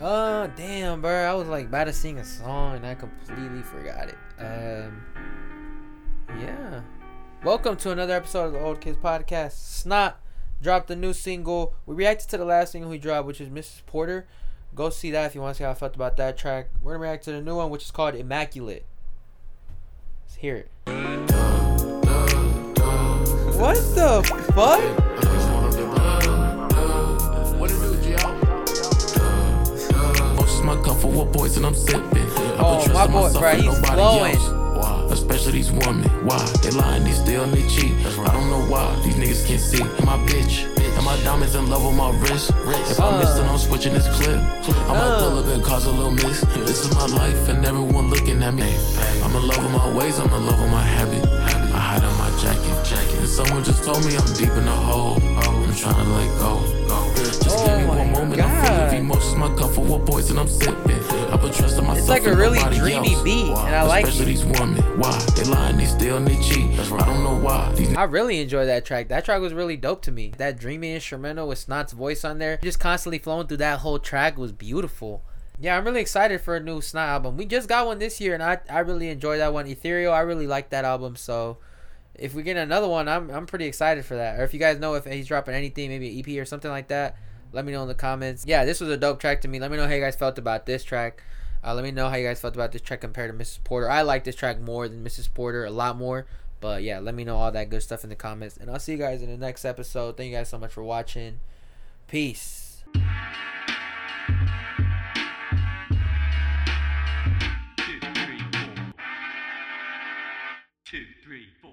Uh, damn, bro. I was like about to sing a song and I completely forgot it. Um, yeah. Welcome to another episode of the Old Kids Podcast. Snot dropped a new single. We reacted to the last single he dropped, which is Mrs. Porter. Go see that if you want to see how I felt about that track. We're gonna react to the new one, which is called Immaculate. Let's hear it. What the fuck? Most my comfort with boys and I'm sipping. Oh, my boy, bruh, he's flowing. Why? Especially these women. Why? They lying, they steal, and they cheat. I don't know why. These niggas can't see. And my bitch. And my diamonds in love with my wrist. If I'm Uh. missing, I'm switching this clip. I might pull up and cause a little miss. This is my life and everyone looking at me. I'm in love with my ways, I'm in love with my habit. I hide on my jacket. And someone just told me I'm deep in the hole. I'm trying to let go. God. of emotions, my comfort with boys and I'm sipping. I put trust in myself. It's like a and really nobody dreamy else. beat, and I like Especially it. these women. Why? They lying, they steal, and they cheat. I don't know why. These I really enjoy that track. That track was really dope to me. That dreamy instrumental with Snot's voice on there, just constantly flowing through that whole track was beautiful. Yeah, I'm really excited for a new Snot album. We just got one this year, and I, I really enjoy that one. Ethereal, I really like that album. So if we get another one, I'm I'm pretty excited for that. Or if you guys know if he's dropping anything, maybe an EP or something like that, let me know in the comments. Yeah, this was a dope track to me. Let me know how you guys felt about this track. Uh, let me know how you guys felt about this track compared to Mrs. Porter. I like this track more than Mrs. Porter, a lot more. But yeah, let me know all that good stuff in the comments. And I'll see you guys in the next episode. Thank you guys so much for watching. Peace. Two, three, four. Two, three, four.